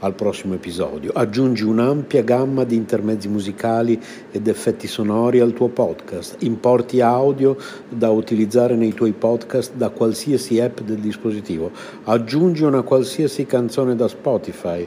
al prossimo episodio. Aggiungi un'ampia gamma di intermezzi musicali ed effetti sonori al tuo podcast. Importi audio da utilizzare nei tuoi podcast da qualsiasi app del dispositivo. Aggiungi una qualsiasi canzone da Spotify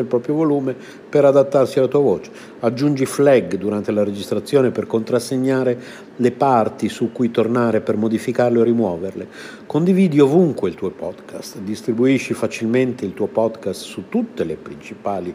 il proprio volume per adattarsi alla tua voce. Aggiungi flag durante la registrazione per contrassegnare le parti su cui tornare per modificarle o rimuoverle. Condividi ovunque il tuo podcast, distribuisci facilmente il tuo podcast su tutte le principali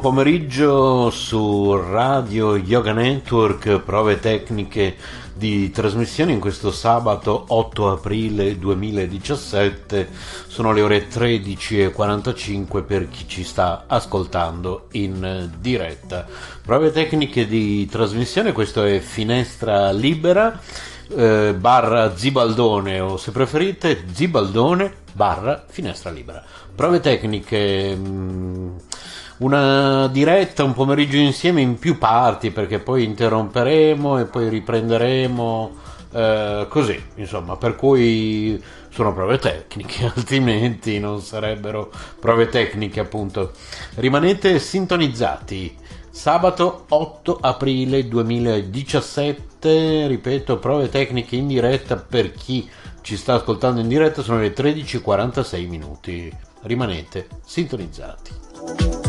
Buon pomeriggio su Radio Yoga Network, prove tecniche di trasmissione in questo sabato 8 aprile 2017. Sono le ore 13.45 per chi ci sta ascoltando in diretta. Prove tecniche di trasmissione, questo è Finestra Libera. Eh, barra Zibaldone o se preferite Zibaldone barra Finestra Libera. Prove tecniche mh, mm, una diretta, un pomeriggio insieme in più parti perché poi interromperemo e poi riprenderemo eh, così, insomma, per cui sono prove tecniche, altrimenti non sarebbero prove tecniche appunto. Rimanete sintonizzati Sabato 8 aprile 2017, ripeto, prove tecniche in diretta per chi ci sta ascoltando in diretta sono le 13.46 minuti. Rimanete sintonizzati.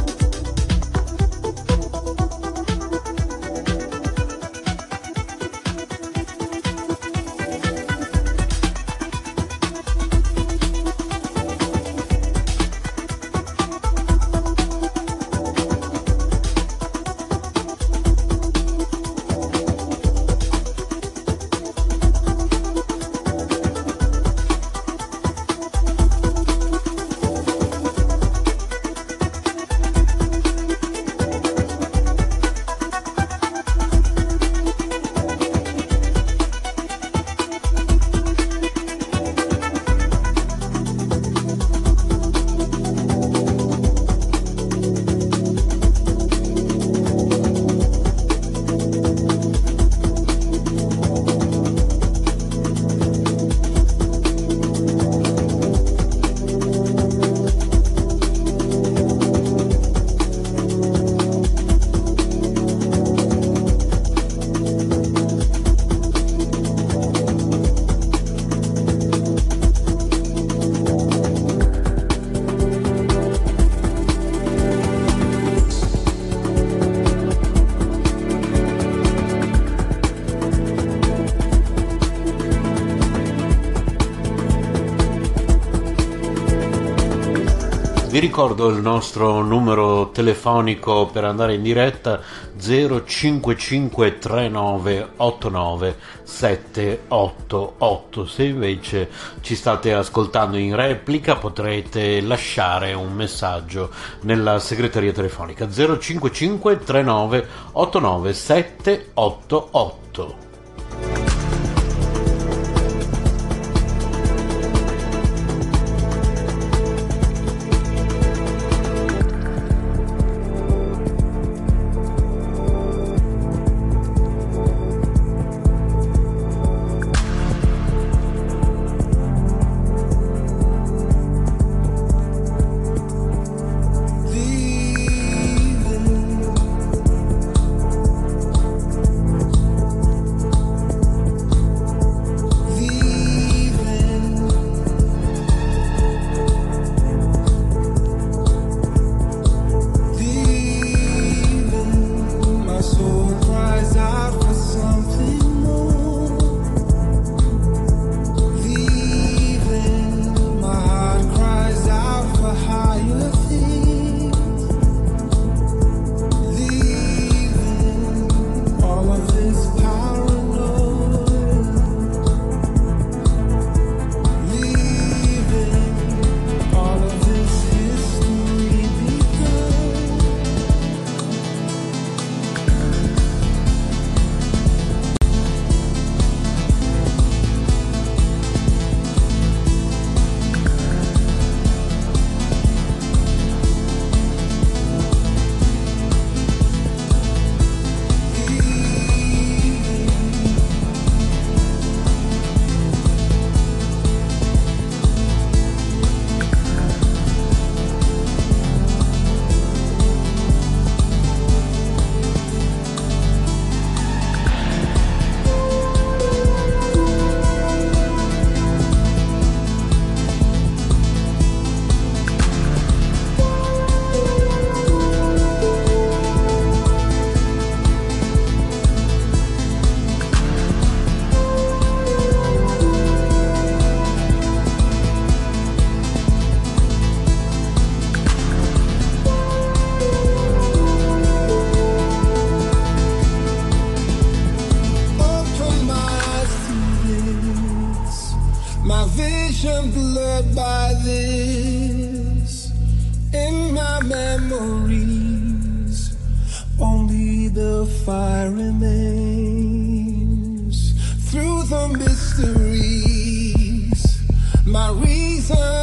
Ricordo il nostro numero telefonico per andare in diretta 0553989 se invece ci state ascoltando in replica potrete lasciare un messaggio nella segreteria telefonica 0553989 788 my reason.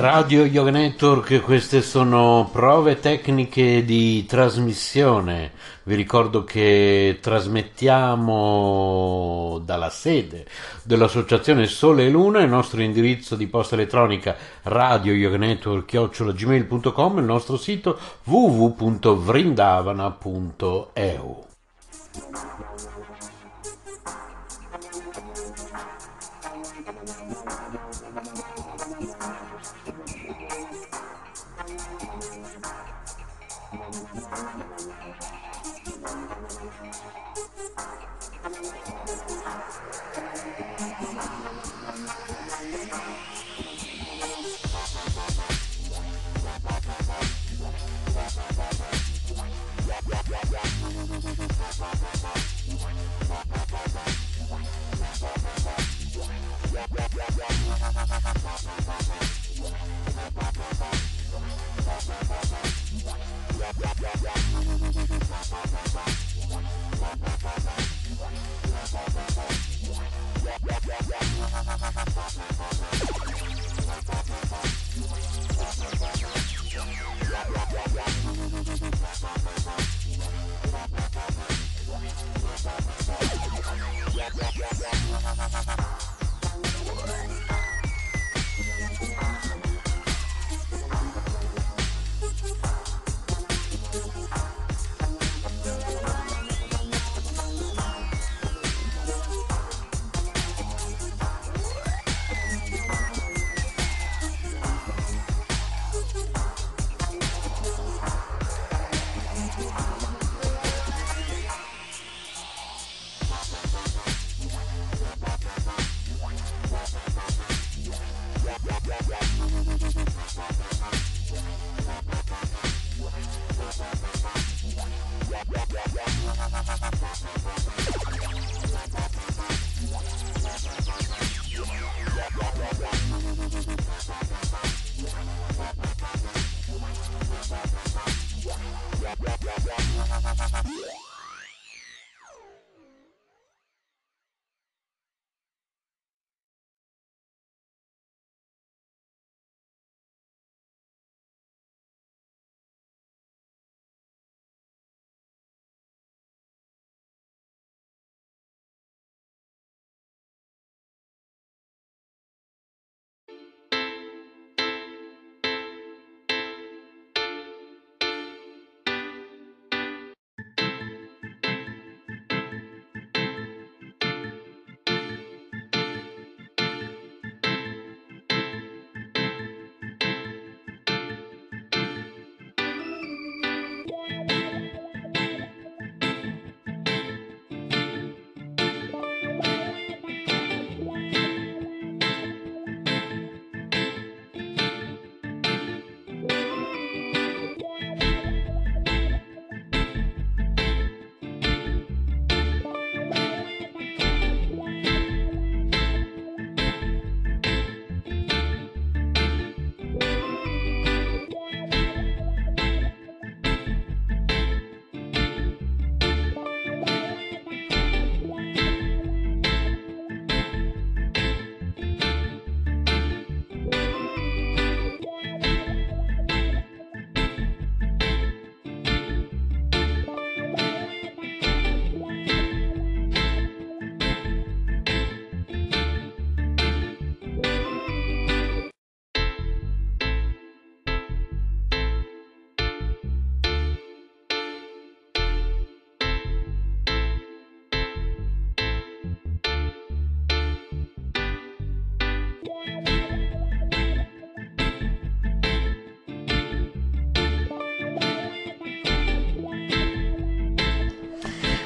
Radio Yoga Network, queste sono prove tecniche di trasmissione. Vi ricordo che trasmettiamo dalla sede dell'associazione Sole e Luna, il nostro indirizzo di posta elettronica radio yoga network gmail.com, il nostro sito www.vrindavana.eu. coming right now.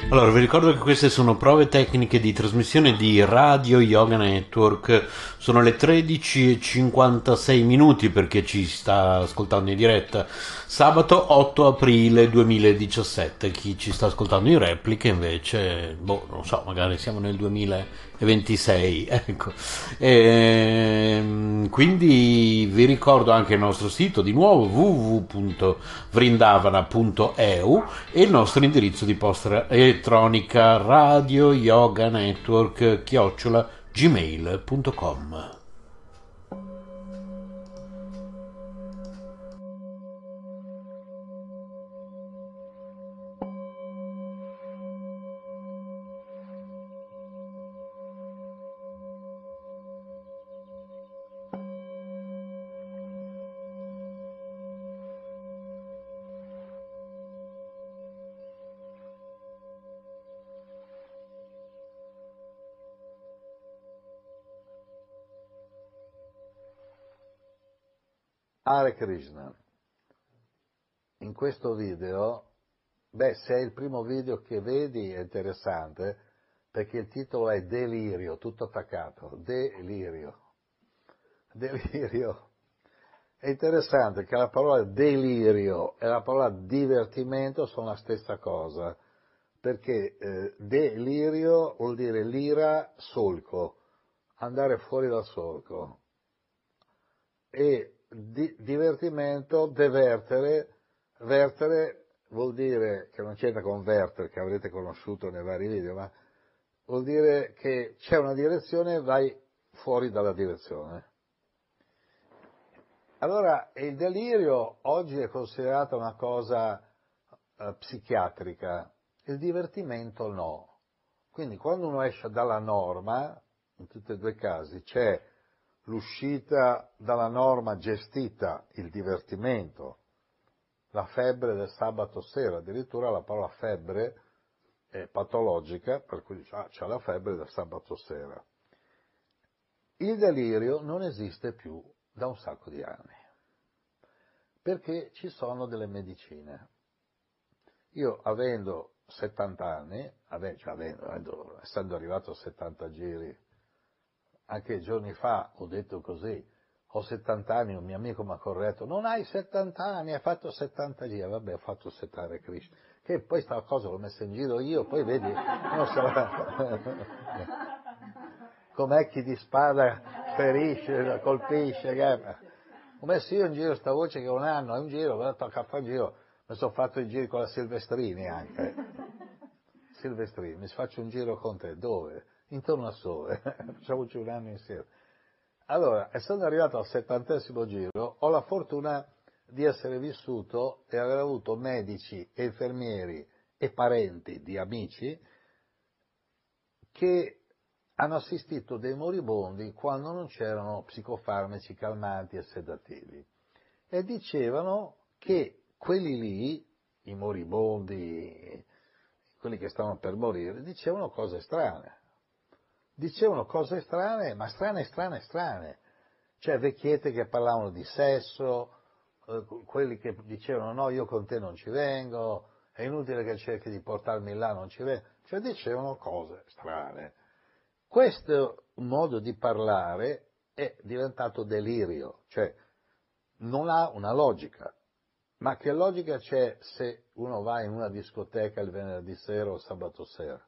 Allora, vi ricordo che queste sono prove tecniche di trasmissione di Radio Yoga Network. Sono le 13.56 minuti perché ci sta ascoltando in diretta. Sabato 8 aprile 2017. Chi ci sta ascoltando in replica invece, boh, non so, magari siamo nel 2026. Ecco. E, ehm, quindi vi ricordo anche il nostro sito di nuovo www.vrindavana.eu e il nostro indirizzo di posta elettronica radio yoga network chiocciola gmail.com Hare Krishna. In questo video, beh, se è il primo video che vedi è interessante perché il titolo è Delirio, tutto attaccato, Delirio. Delirio. È interessante che la parola delirio e la parola divertimento sono la stessa cosa, perché eh, delirio vuol dire lira solco, andare fuori dal solco e di, divertimento, devertere, vertere vuol dire, che non c'entra con vertere, che avrete conosciuto nei vari video, ma vuol dire che c'è una direzione e vai fuori dalla direzione. Allora, il delirio oggi è considerato una cosa eh, psichiatrica, il divertimento no. Quindi quando uno esce dalla norma, in tutti e due i casi, c'è l'uscita dalla norma gestita, il divertimento, la febbre del sabato sera, addirittura la parola febbre è patologica, per cui dice, ah, c'è la febbre del sabato sera. Il delirio non esiste più da un sacco di anni, perché ci sono delle medicine. Io avendo 70 anni, cioè avendo, avendo, essendo arrivato a 70 giri anche giorni fa ho detto così, ho 70 anni, un mio amico mi ha corretto, non hai 70 anni, hai fatto 70 giri, vabbè ho fatto 70 Krishna, che poi sta cosa l'ho messa in giro io, poi vedi, non sarà, com'è chi di spada ferisce, colpisce, ho messo io in giro sta voce che un anno, è un giro, me tocca fare un giro, mi sono fatto i giri con la Silvestrini anche, Silvestrini, mi faccio un giro con te, dove? Intorno a Sole, facciamoci un anno insieme. Allora, essendo arrivato al settantesimo giro, ho la fortuna di essere vissuto e aver avuto medici e infermieri e parenti di amici che hanno assistito dei moribondi quando non c'erano psicofarmaci calmanti e sedativi. E dicevano che quelli lì, i moribondi, quelli che stavano per morire, dicevano cose strane dicevano cose strane, ma strane, strane, strane. Cioè vecchiette che parlavano di sesso, eh, quelli che dicevano no, io con te non ci vengo, è inutile che cerchi di portarmi là, non ci vengo. Cioè dicevano cose strane. Questo modo di parlare è diventato delirio, cioè non ha una logica. Ma che logica c'è se uno va in una discoteca il venerdì sera o sabato sera?